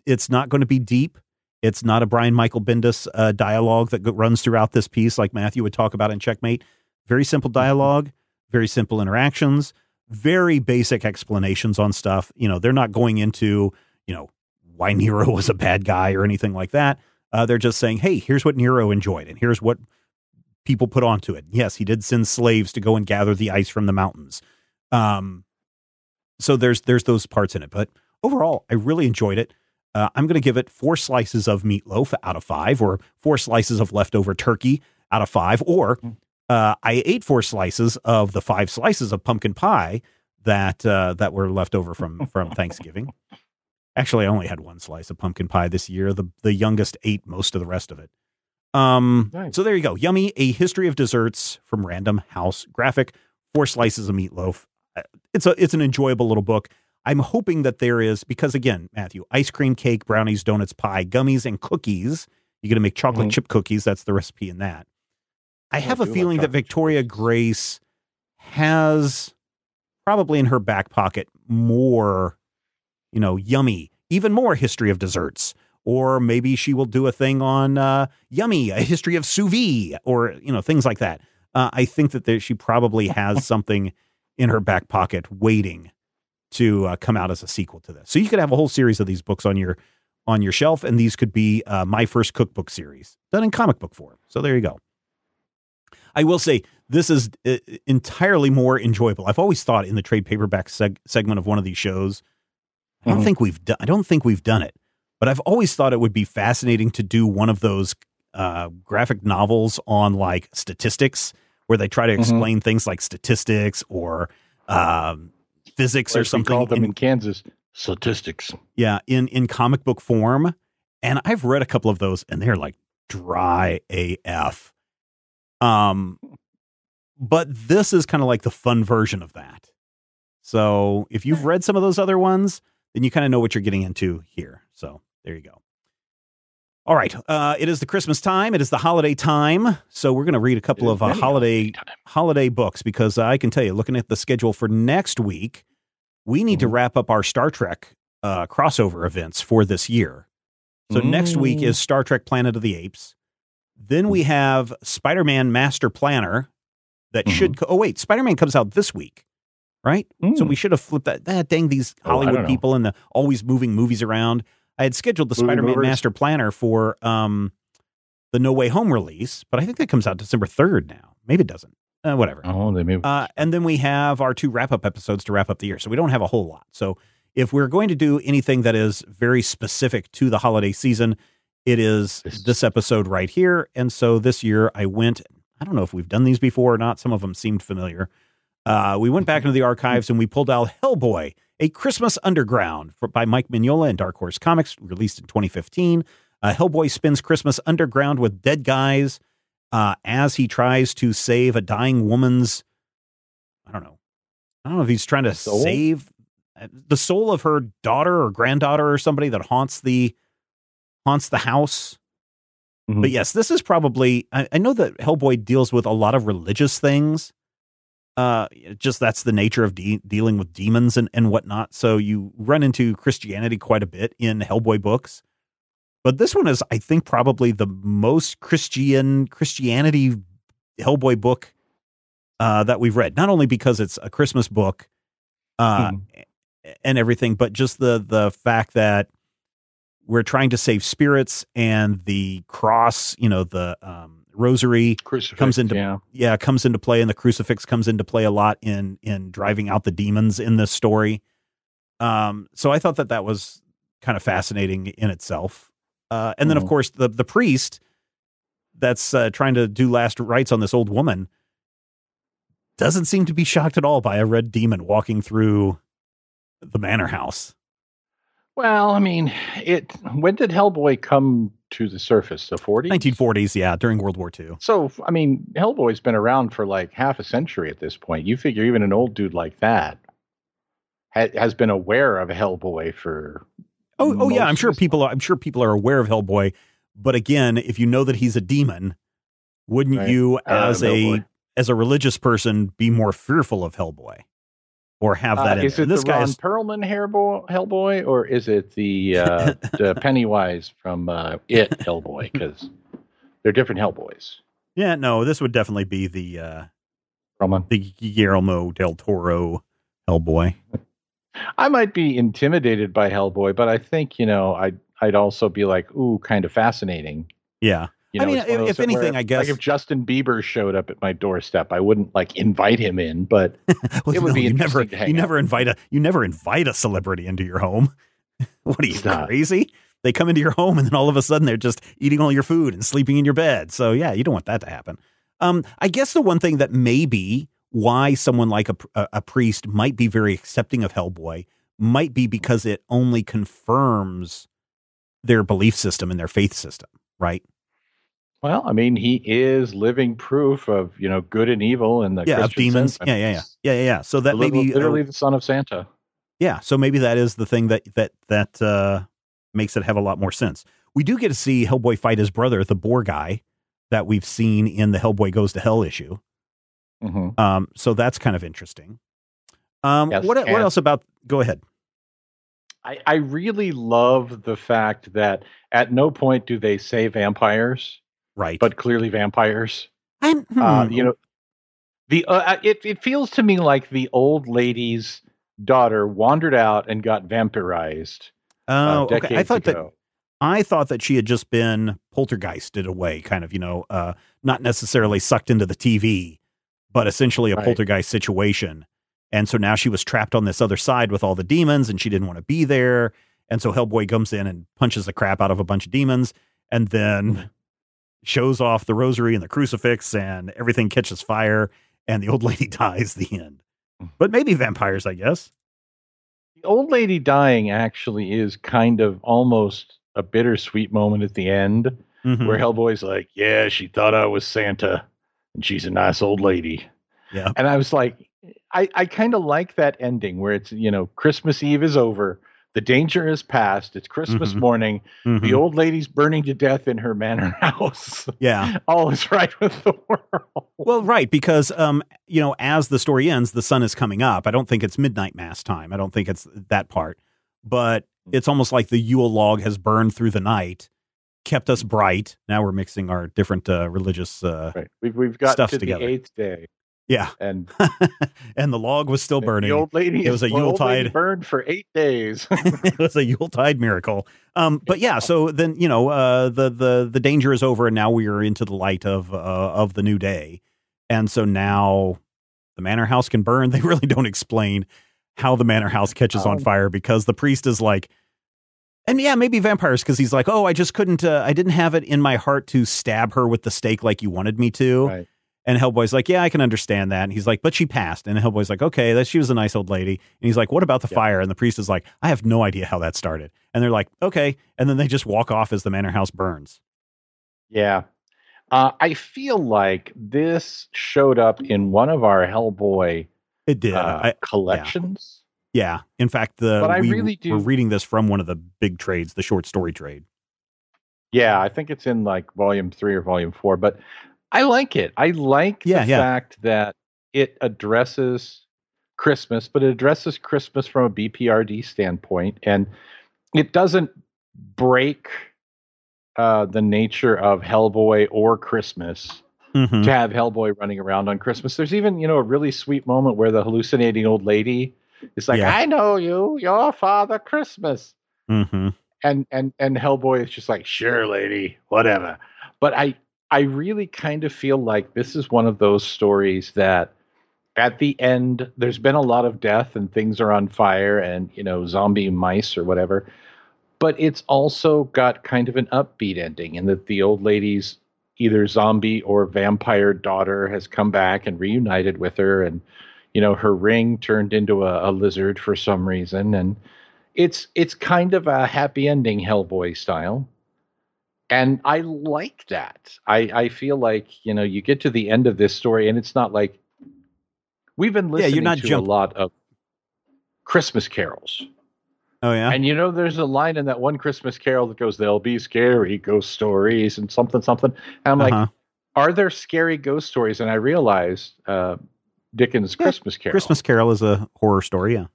It's not going to be deep. It's not a Brian Michael Bendis uh, dialogue that runs throughout this piece, like Matthew would talk about in Checkmate. Very simple dialogue, very simple interactions, very basic explanations on stuff. You know, they're not going into, you know, why Nero was a bad guy or anything like that. Uh, they're just saying, hey, here's what Nero enjoyed, and here's what people put onto it. Yes, he did send slaves to go and gather the ice from the mountains. Um, so there's there's those parts in it, but overall, I really enjoyed it. Uh, I'm going to give it four slices of meatloaf out of five, or four slices of leftover turkey out of five, or uh, I ate four slices of the five slices of pumpkin pie that uh, that were left over from from Thanksgiving. Actually, I only had one slice of pumpkin pie this year. The the youngest ate most of the rest of it. Um, Nice. so there you go. Yummy, a history of desserts from Random House Graphic. Four slices of meatloaf. Uh, It's a it's an enjoyable little book. I'm hoping that there is because again, Matthew, ice cream, cake, brownies, donuts, pie, gummies, and cookies. You're going to make chocolate Mhm. chip cookies. That's the recipe in that. I I have a like feeling that Victoria. Grace has probably in her back pocket more, you know, yummy, even more history of desserts. Or maybe she will do a thing on uh, yummy, a history of sous vide, or you know things like that. Uh, I think that there, she probably has something in her back pocket waiting to uh, come out as a sequel to this. So you could have a whole series of these books on your on your shelf, and these could be uh, my first cookbook series done in comic book form. So there you go. I will say this is uh, entirely more enjoyable. I've always thought in the trade paperback seg- segment of one of these shows. I don't Mhm. think we've done. I don't think we've done it, but I've always thought it would be fascinating to do one of those uh, graphic novels on like statistics, where they try to Mhm. explain things like statistics or um, physics or we something. called them in- in Kansas. Statistics. yeah, in in comic book form, and I've read a couple of those, and they're like dry AF. Um, but this is kind of like the fun version of that. So if you've read some of those other ones, then you kind of know what you're getting into here. So there you go. All right, uh, it is the Christmas time. It is the holiday time. So we're going to read a couple of uh, holiday holiday books because I can tell you, looking at the schedule for next week, we need to Mhm. wrap up our Star Trek uh, crossover events for this year. So next week Mm. is Star Trek Planet of the Apes. Then we have Spider Man Master Planner that Mhm. should. Co- oh, wait, Spider Man comes out this week, right? So Mm. we should have flipped that. Ah, dang, these Oh, Hollywood know. people and the always moving movies around. I had scheduled the Spider Man. Master Planner for um, the No Way Home release, but I think that comes out December 3rd now. Maybe it doesn't. uh, whatever. Oh, they maybe. Uh, and then we have our two wrap up episodes to wrap up the year. So we don't have a whole lot. So if we're going to do anything that is very specific to the holiday season, it is this episode right here. And so this year I went, I don't know if we've done these before or not. Some of them seemed familiar. Uh, we went back into the archives and we pulled out Hellboy, A Christmas Underground for, by Mike Mignola and Dark Horse Comics, released in 2015. Uh, Hellboy spins Christmas Underground with dead guys uh, as he tries to save a dying woman's, I don't know. I don't know if he's trying to Soul? save uh, the soul of her daughter or granddaughter or somebody that haunts the haunts the house. Mhm. But yes, this is probably. I, I know that Hellboy deals with a lot of religious things. Uh, just that's the nature of de- dealing with demons and, and whatnot. So you run into Christianity quite a bit in Hellboy books. But this one is, I think, probably the most Christian Christianity Hellboy book uh, that we've read. Not only because it's a Christmas book uh, Mhm. and everything, but just the the fact that we're trying to save spirits and the cross, you know, the um, rosary Crucifix, comes into- yeah. yeah comes into play and the crucifix comes into play a lot in in driving out the demons in this story um so i thought that that was kind of fascinating in itself uh and then of Mhm. course the the priest that's uh, trying to do last rites on this old woman doesn't seem to be shocked at all by a red demon walking through the manor house Well, I mean, it. When did Hellboy come to the surface? The 40s? 1940s yeah during world war ii So, I mean, Hellboy's been around for like half a century at this point. You figure even an old dude like that ha- has been aware of Hellboy for. Oh, oh yeah. I'm sure people. Are, I'm sure people are aware of Hellboy. But again, if you know that he's a demon, wouldn't Right. you, as a Hellboy. as a religious person, be more fearful of Hellboy, or have Uh, that in is there? it this the guy Ron is Perlman Hellboy, Hellboy, or is it the, uh, the Pennywise from uh, It Hellboy? Because they're different Hellboys. yeah. No, this would definitely be the uh, Perlman. the Guillermo del Toro Hellboy. I might be intimidated by Hellboy, but I think you know I'd I'd also be like, ooh, kind of fascinating. Yeah. You I mean, it's one of if- if anything, I guess- like if Justin Bieber showed up at my doorstep, I wouldn't like invite him in, but Well, It would no, be you never you out never invite a you never invite a celebrity into your home. what are you Stop. crazy? They come into your home and then all of a sudden they're just eating all your food and sleeping in your bed. So yeah, you don't want that to happen. Um, I guess the one thing that maybe why someone like a, a, a priest might be very accepting of Hellboy might be because it only confirms their belief system and their faith system, right? Well, I mean, he is living proof of you know good and evil and the yeah, of demons. Yeah, yeah, yeah, yeah, yeah, yeah. So that literally, maybe uh, literally the son of Santa. Yeah, so maybe that is the thing that that that uh, makes it have a lot more sense. We do get to see Hellboy fight his brother, the Boar guy, that we've seen in the Hellboy Goes to Hell issue. Mhm. Um, so that's kind of interesting. Um, Yes, what what else about? Go ahead. I, I really love the fact that at no point do they say vampires, Right, but clearly vampires. I'm, Uh, hmm, you know, the uh, it it feels to me like the old lady's daughter wandered out and got vampirized. oh, uh, okay. I thought that. I thought that she had just been poltergeisted away, kind of, you know, uh, not necessarily sucked into the TV, but essentially a Right. poltergeist situation. And so now she was trapped on this other side with all the demons and she didn't want to be there. And so Hellboy comes in and punches the crap out of a bunch of demons and then shows off the rosary and the crucifix and everything catches fire and the old lady dies the end. But maybe vampires, I guess. The old lady dying actually is kind of almost a bittersweet moment at the end Mhm. where Hellboy's like, "Yeah, she thought I was Santa, and she's a nice old lady." Yeah. And I was like, I, I kind of like that ending where it's, you know, Christmas Eve is over. The danger is past. It's Christmas Mhm. morning. Mhm. The old lady's burning to death in her manor house. Yeah. All is right with the world. Well, right, because um, you know, as the story ends, the sun is coming up. I don't think it's midnight mass time. I don't think it's that part, but it's almost like the Yule log has burned through the night, kept us bright. Now we're mixing our different uh, religious, uh, Right. We've we've got Stuff to together. the eighth day, yeah, and and the log was still burning. the old lady. It was a the old lady Yuletide. burned for eight days. it was a Yuletide miracle. Um, but yeah, so then you know, uh, the the the danger is over, and now we are into the light of uh, of the new day. and so now the manor house can burn. They really don't explain how the manor house catches on Oh. fire because the priest is like, and yeah, maybe vampires because he's like, oh, I just couldn't, uh, I didn't have it in my heart to stab her with the stake like you wanted me to. Right. And Hellboy's like, yeah, I can understand that. And he's like, but she passed. And Hellboy's like, okay, that she was a nice old lady. And he's like, what about the Yeah. fire? And the priest is like, I have no idea how that started. And they're like, okay. And then they just walk off as the manor house burns. Yeah. Uh, I feel like this showed up in one of our Hellboy It did. uh, I, collections. yeah. In fact, the But I we really do- were reading this from one of the big trades, the short story trade. Yeah, I think it's in like volume three or volume four, but I like it. I like Yeah, the yeah. fact that it addresses Christmas, but it addresses Christmas from a BPRD standpoint, and it doesn't break uh, the nature of Hellboy or Christmas Mhm. to have Hellboy running around on Christmas. There's even, you know, a really sweet moment where the hallucinating old lady is like, Yeah. "I know you, your Father Christmas." Mhm. and and and Hellboy is just like, sure, lady, whatever. But I I really kind of feel like this is one of those stories that at the end there's been a lot of death and things are on fire and you know zombie mice or whatever. But it's also got kind of an upbeat ending in that the old lady's either zombie or vampire daughter has come back and reunited with her and you know her ring turned into a, a lizard for some reason and it's it's kind of a happy ending Hellboy style. And I like that. I, I feel like, you know, you get to the end of this story and it's not like we've been Yeah, listening you're not to a lot of Christmas carols. Oh, yeah. And you know, there's a line in that one Christmas carol that goes, There'll be scary ghost stories and something, something. And I'm like, Uh-huh. Are there scary ghost stories? And I realized uh Dickens' Yeah, Christmas Carol. Christmas Carol is a horror story. Yeah.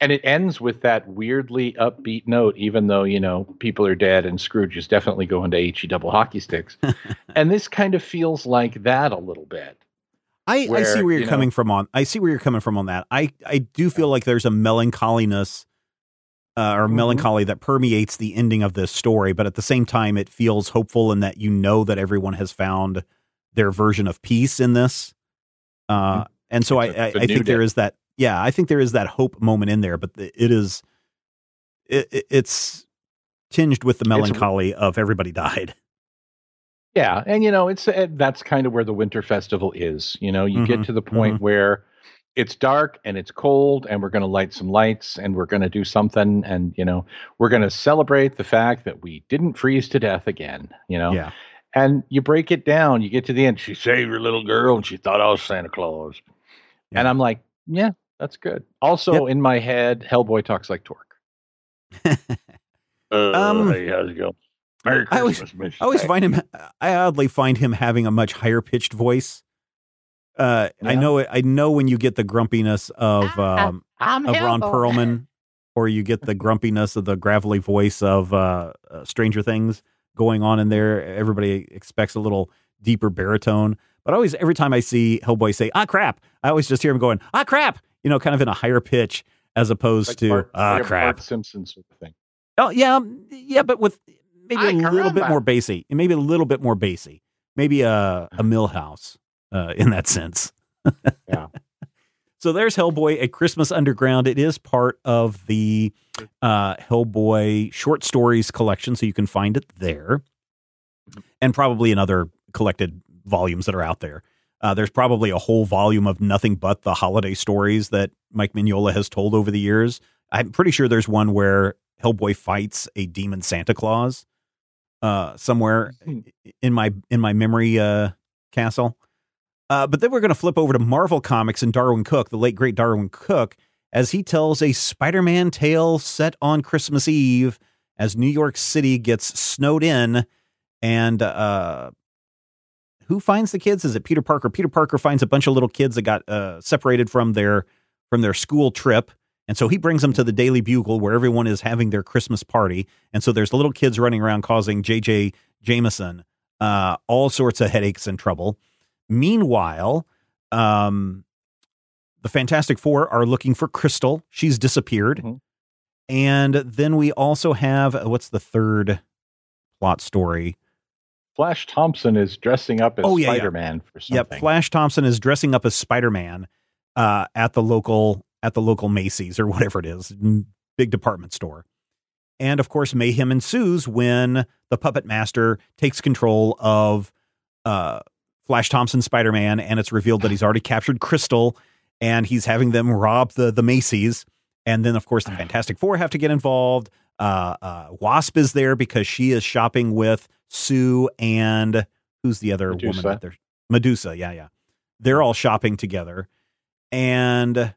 And it ends with that weirdly upbeat note, even though you know people are dead and Scrooge is definitely going to he double hockey sticks. and this kind of feels like that a little bit. I, I see where, where you're you know- coming from on. I see where you're coming from on that. I, I do feel like there's a melancholiness uh, or Mhm. melancholy that permeates the ending of this story, but at the same time, it feels hopeful in that you know that everyone has found their version of peace in this. Uh, and so I, I, it's a I new think there day. is that. Yeah, I think there is that hope moment in there, but the- it is, it, it- it's tinged with the melancholy of everybody died. Yeah, and you know it's uh, that's kind of where the winter festival is. You know, you Mhm, get to the point where it's dark and it's cold, and we're going to light some lights, and we're going to do something, and you know, we're going to celebrate the fact that we didn't freeze to death again. You know, Yeah. and you break it down. You get to the end. She saved her little girl, and she thought I was Santa Claus. And I'm like, yeah, that's good. Also, in my head, Hellboy talks like Torque. Uh, Um, hey, how's it going? Merry I always- Miss I always find him. I oddly find him having a much higher pitched voice. Uh, I know. I know when you get the grumpiness of Ah, um, I'm of Ron Hellboy. Perlman, or you get the grumpiness of the gravelly voice of uh, uh, Stranger Things going on in there. Everybody expects a little deeper baritone, but always every time I see Hellboy say "ah crap," I always just hear him going "ah crap," you know, kind of in a higher pitch as opposed Like to Bart- "ah like crap." Bart Simpson sort of thing. Oh yeah, um, yeah, but with maybe Ay, a little bit more bassy, and maybe a little bit more bassy, maybe a a Milhouse uh, in that sense. Yeah. So there's Hellboy, a Christmas Underground. It is part of the uh, Hellboy short stories collection, so you can find it there, and probably in other collected volumes that are out there. Uh, there's probably a whole volume of nothing but the holiday stories that Mike Mignola has told over the years. I'm pretty sure there's one where Hellboy fights a demon Santa Claus uh, somewhere in my in my memory uh, castle. Uh, but then we're going to flip over to Marvel Comics and Darwyn Cooke, the late great Darwyn Cooke, as he tells a Spider-Man tale set on Christmas Eve as New York City gets snowed in, and uh, who finds the kids? Is it Peter Parker? Peter Parker finds a bunch of little kids that got uh, separated from their from their school trip. And so he brings them to the Daily Bugle where everyone is having their Christmas party. And so there's little kids running around causing J.J. Jameson uh, all sorts of headaches and trouble. Meanwhile, um, the Fantastic Four are looking for Crystal. She's disappeared. Mhm. And then we also have what's the third plot story? Flash Thompson is dressing up as Oh, yeah, yeah. Spider-Man for something. Yep, Flash Thompson is dressing up as Spider Man uh, at the local at the local Macy's or whatever it is, big department store. And of course, mayhem ensues when the puppet master takes control of uh, Flash Thompson Spider Man, and it's revealed that he's already captured Crystal, and he's having them rob the the Macy's. And then, of course, the Fantastic Four have to get involved. Uh, uh, Wasp is there because she is shopping with Sue and who's the other woman Medusa. that they're Medusa. Yeah, yeah. They're all shopping together. And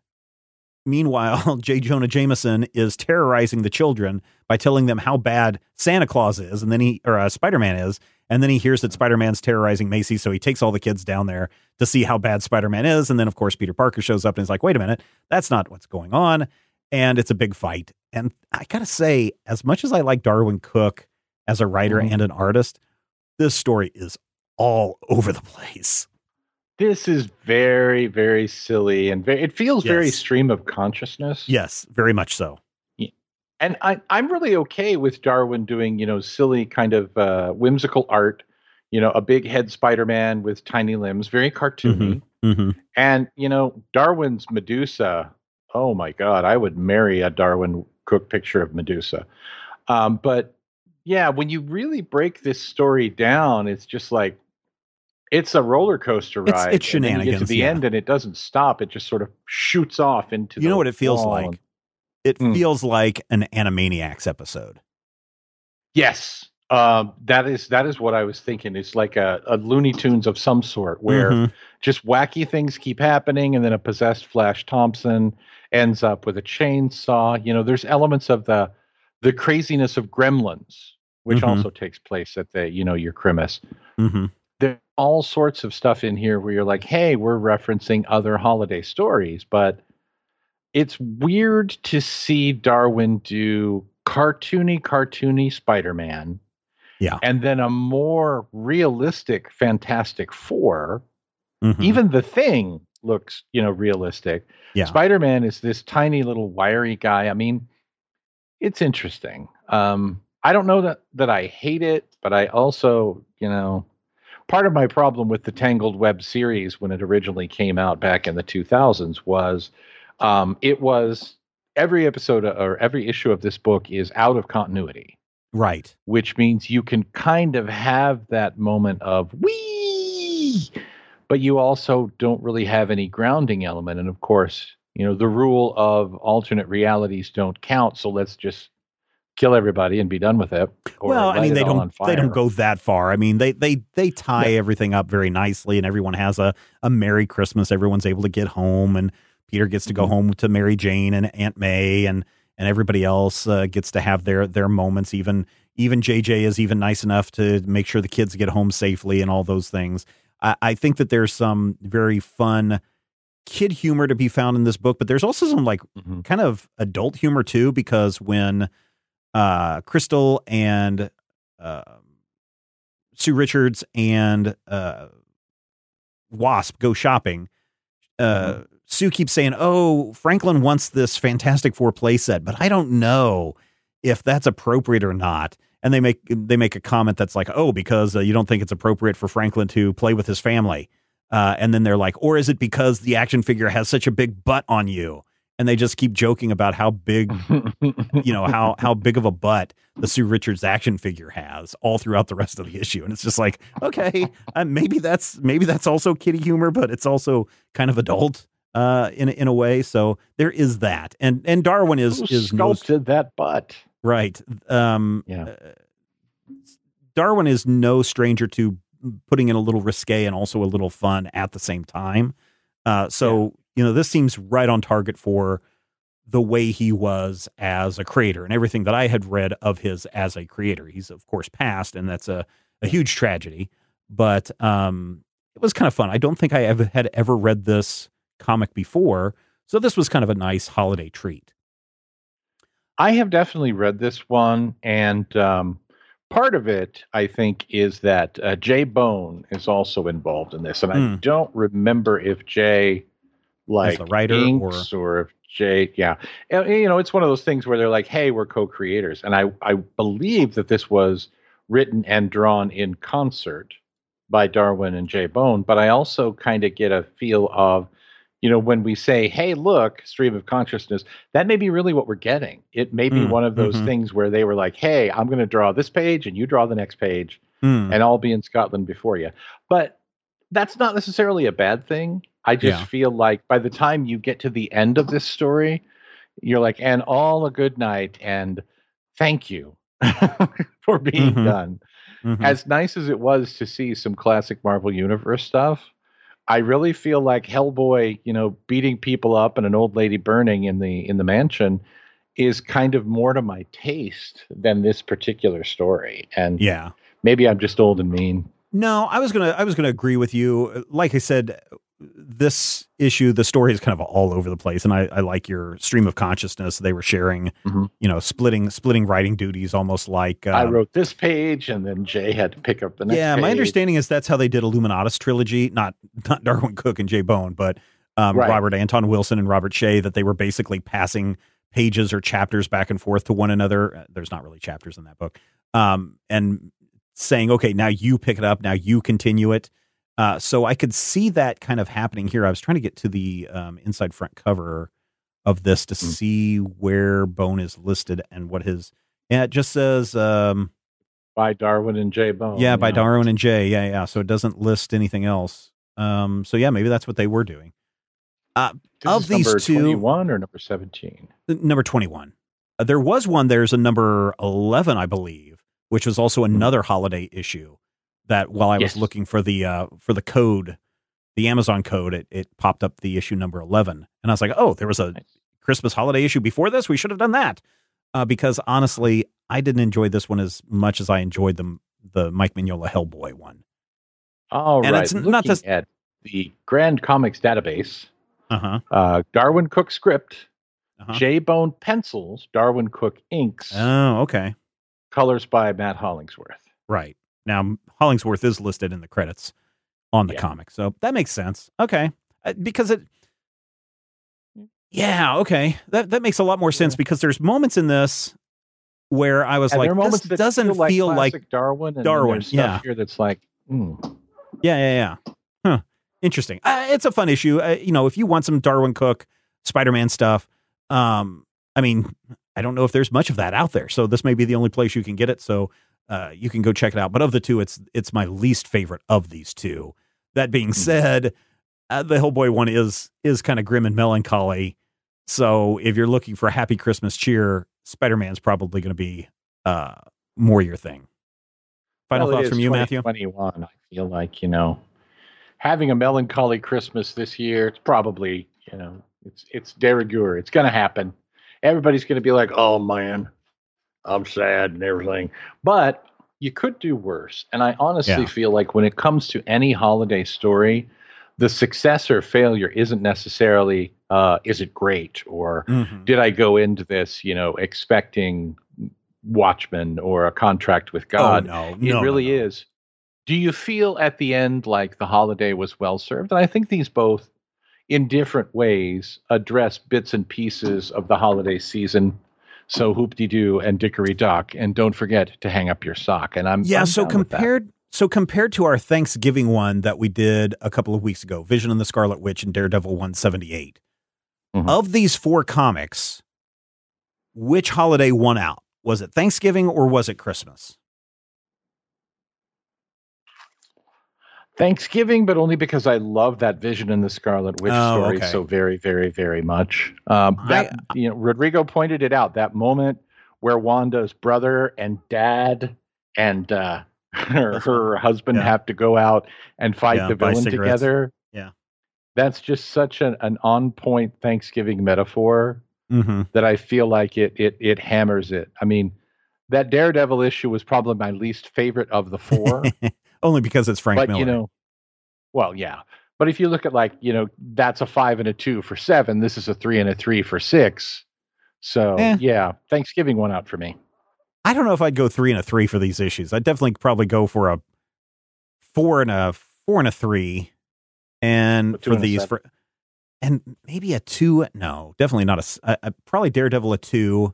meanwhile, J. Jonah Jameson is terrorizing the children by telling them how bad Santa Claus is, and then he or uh, Spider Man is, and then he hears that Spider Man's terrorizing Macy, so he takes all the kids down there to see how bad Spider Man is, and then of course Peter Parker shows up and is like, "Wait a minute, that's not what's going on," and it's a big fight. And I gotta say, as much as I like Darwyn Cooke as a writer Mhm. and an artist, this story is all over the place. This is very, very silly and very, it feels very stream of consciousness. Yes, very much so. And I, I'm really okay with Darwyn doing, you know, silly kind of uh, whimsical art, you know, a big head Spider Man with tiny limbs, very cartoony. hmm And, you know, Darwyn's Medusa, oh my God, I would marry a Darwyn Cooke picture of Medusa. Um, but yeah, when you really break this story down, it's just like, it's a roller coaster It's- ride. it's and then you get to the yeah. end and it doesn't stop. It just sort of shoots off into You know what it feels like? and- It Mm. feels like an Animaniacs episode. Yes. Um, that is that is what I was thinking. It's like a, a Looney Tunes of some sort where Mhm. just wacky things keep happening, and then a possessed Flash Thompson ends up with a chainsaw. You know, there's elements of the the craziness of Gremlins, which Mhm. also takes place at the you know your Crimus. Mhm. There's all sorts of stuff in here where you're like, hey, we're referencing other holiday stories, but it's weird to see Darwyn do cartoony, cartoony Spider-Man. Yeah. And then a more realistic Fantastic 4 Mhm. even the thing looks you know realistic. Yeah. spider-man is this tiny little wiry guy. I mean it's interesting. Um i don't know that that i hate it but i also you know part of my problem with the tangled web series when it originally came out back in the 2000s was um it was every episode or every issue of this book is out of continuity. Right. which means you can kind of have that moment of wee, but you also don't really have any grounding element. And of course, you know, the rule of alternate realities don't count. So let's just kill everybody and be done with it. or well, I mean, they don't they don't go that far. I mean, they they they tie everything up very nicely, and everyone has a a Merry Christmas. Everyone's able to get home, and Peter gets to go Mhm. home to Mary Jane and Aunt May, and and everybody else uh, gets to have their their moments. Even even JJ is even nice enough to make sure the kids get home safely and all those things. I, I think that there's some very fun kid humor to be found in this book, but there's also some like Mhm. kind of adult humor too, because when uh, Crystal and uh, Sue Richards and uh, Wasp go shopping, uh, Sue keeps saying, "Oh, Franklin wants this Fantastic Four playset, but I don't know if that's appropriate or not." And they make they make a comment that's like, "Oh, because uh, you don't think it's appropriate for Franklin to play with his family." Uh, and then they're like, "Or is it because the action figure has such a big butt on you?" And they just keep joking about how big you know how how big of a butt the Sue Richards action figure has all throughout the rest of the issue, and it's just like, okay, uh, maybe that's maybe that's also kitty humor, but it's also kind of adult uh, in a- in a way. So there is that, and and Darwyn is Who is sculpted that butt? Right. Um, Yeah. uh, Darwyn is no stranger to putting in a little risque and also a little fun at the same time. Uh, so you know this seems right on target for the way he was as a creator and everything that I had read of his as a creator. He's of course passed, and that's a, a huge tragedy. But um, it was kind of fun. I don't think I ever had ever read this comic before, so this was kind of a nice holiday treat. I have definitely read this one, and um, part of it, I think, is that uh, J. Bone is also involved in this, and I Hmm. don't remember if Jay like the writer inks or, if Jay, yeah, And, you know, it's one of those things where they're like, "Hey, we're co-creators," and I I believe that this was written and drawn in concert by Darwyn and J. Bone, but I also kind of get a feel of, you know, when we say, hey, look, stream of consciousness, that may be really what we're getting. It may be Mm, one of those mhm. things where they were like, hey, I'm going to draw this page and you draw the next page Hmm. and I'll be in Scotland before you. But that's not necessarily a bad thing. I just Yeah. feel like by the time you get to the end of this story, you're like, and all a good night and thank you for being Mhm. done. Mhm. As nice as it was to see some classic Marvel Universe stuff, I really feel like Hellboy, you know, beating people up and an old lady burning in the in the mansion is kind of more to my taste than this particular story. And yeah. maybe I'm just old and mean. No, I was gonna I was gonna agree with you. Like I said, this issue, the story is kind of all over the place, and I, I like your stream of consciousness. They were sharing, Mhm. you know, splitting splitting writing duties, almost like I um, wrote this page, and then Jay had to pick up the next. yeah, my understanding is that's how they did Illuminatus trilogy, not not Darwyn Cooke and J. Bone, but um, Right. Robert Anton Wilson and Robert Shea. That they were basically passing pages or chapters back and forth to one another. Uh, There's not really chapters in that book, um, and saying, okay, now you pick it up, now you continue it. Uh, so I could see that kind of happening here. I was trying to get to the um, inside front cover of this to Mm. see where Bone is listed and what his. Yeah, it just says. Um, by Darwyn and J. Bone. yeah, by yeah. Darwyn and Jay. Yeah, yeah. So it doesn't list anything else. Um, so yeah, maybe that's what they were doing. This of is these number two- 21 or number 17. Uh, Number twenty-one. Uh, there was one. There's a number eleven, I believe, which was also another holiday issue. That while I was looking for the uh, for the code, the Amazon code, it, it popped up the issue number eleven, and I was like, oh, there was a Nice. Christmas holiday issue before this. We should have done that. Uh, because honestly, I didn't enjoy this one as much as I enjoyed the the Mike Mignola Hellboy one. All right. And it's Looking not just- at the Grand Comics database, Uh huh. uh, Darwyn Cooke script, Uh-huh. J Bone pencils, Darwyn Cooke inks, Oh, okay. colors by Matt Hollingsworth. Right. Now, Hollingsworth is listed in the credits on the Yeah. comic. So that makes sense. Okay. Uh, because it, yeah, okay. That, that makes a lot more sense because there's moments in this where I was And like, there are moments this doesn't feel like feel like, Darwyn. And Darwyn, stuff yeah. here that's like, hmm. yeah, yeah, yeah. Huh. Interesting. Uh, it's a fun issue. Uh, you know, if you want some Darwyn Cooke, Spider Man stuff, um, I mean, I don't know if there's much of that out there. So this may be the only place you can get it. So uh, you can go check it out. But of the two, it's it's my least favorite of these two. That being said, uh, the Hellboy one is is kind of grim and melancholy. So if you're looking for a happy Christmas cheer, Spider Man's probably going to be uh, more your thing. Final Well, thoughts from you, Matthew? Twenty one. I feel like, you know, having a melancholy Christmas this year, it's probably, you know, it's it's de rigueur. It's going to happen. Everybody's going to be like, "Oh man, I'm sad and everything." But you could do worse. And I honestly Yeah. feel like when it comes to any holiday story, the success or failure isn't necessarily uh, is it great or Mhm. did I go into this, you know, expecting Watchmen or a contract with God? oh, no, It no, no, really no. is. Do you feel at the end like the holiday was well served? And I think these both, in different ways, address bits and pieces of the holiday season. So hoop-de doo and dickory dock, and don't forget to hang up your sock. And I'm Yeah, I'm so down with that. compared so compared to our Thanksgiving one that we did a couple of weeks ago, Vision and the Scarlet Witch and Daredevil 178. Mhm. Of these four comics, which holiday won out? Was it Thanksgiving or was it Christmas? Thanksgiving, but only because I love that Vision in the Scarlet Witch Oh, story okay. so very, very, very much. Um, that you know, Rodrigo pointed it out. That moment where Wanda's brother and dad and uh, her, her husband Yeah. have to go out and fight Yeah, the villain together. Yeah. that's just such an, an on point Thanksgiving metaphor Mm-hmm. that I feel like it it it hammers it. I mean, that Daredevil issue was probably my least favorite of the four Only because it's Frank but Miller. you know, well, yeah. But if you look at like you know, that's a five and a two for seven. This is a three and a three for six. So Eh. yeah, Thanksgiving went out for me. I don't know if I'd go three and a three for these issues. I'd definitely probably go for a four and a four and a three, and for and these for and maybe a two. No, definitely not a probably Daredevil a two,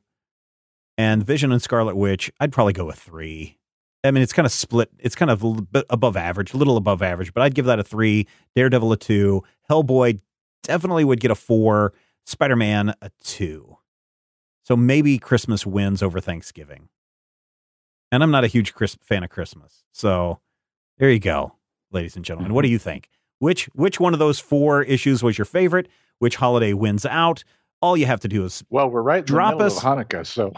and Vision and Scarlet Witch. I'd probably go a three. I mean, it's kind of split. It's kind of above average, a little above average, but I'd give that a three. Daredevil a two. Hellboy definitely would get a four. Spider Man a two. So maybe Christmas wins over Thanksgiving. And I'm not a huge Chris- fan of Christmas. So there you go, ladies and gentlemen. What do mm-hmm. you think? Which which one of those four issues was your favorite? Which holiday wins out? All you have to do is Well, we're right in Drop the middle us- of Hanukkah, so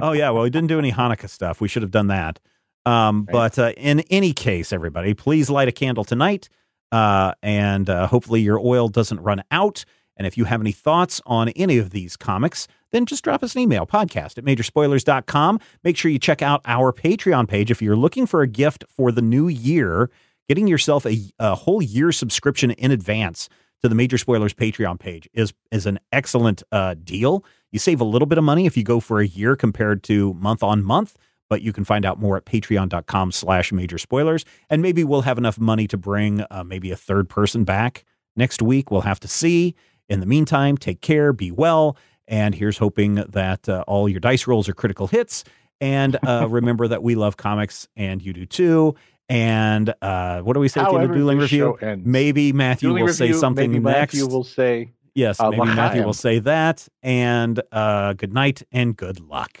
oh yeah, well we didn't do any Hanukkah stuff. We should have done that. Um, Right. But uh, in any case, everybody, please light a candle tonight, uh, and uh, hopefully your oil doesn't run out. And if you have any thoughts on any of these comics, then just drop us an email, podcast at majorspoilers.com. Make sure you check out our Patreon page if you're looking for a gift for the new year, getting yourself a, a whole year subscription in advance to the Major Spoilers Patreon page is is an excellent uh, deal. You save a little bit of money if you go for a year compared to month on month, but you can find out more at patreon.com slash major spoilers. And maybe we'll have enough money to bring uh, maybe a third person back next week. We'll have to see. In the meantime, take care, be well, and here's hoping that uh, all your dice rolls are critical hits. And uh, remember that we love comics and you do too. And uh, what do we say at the end of however dueling review? Maybe Matthew Dueling will say something maybe next. Matthew will say, yes, maybe Matthew will say that. And uh, good night and good luck.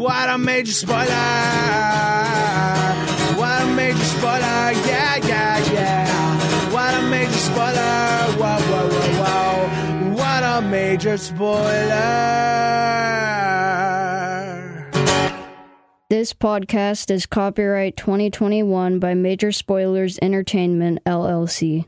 What a major spoiler! What a major spoiler! Yeah, yeah, yeah! What a major spoiler! Whoa, whoa, whoa, whoa! What a major spoiler! This podcast is copyright 2021 by Major Spoilers Entertainment, LLC.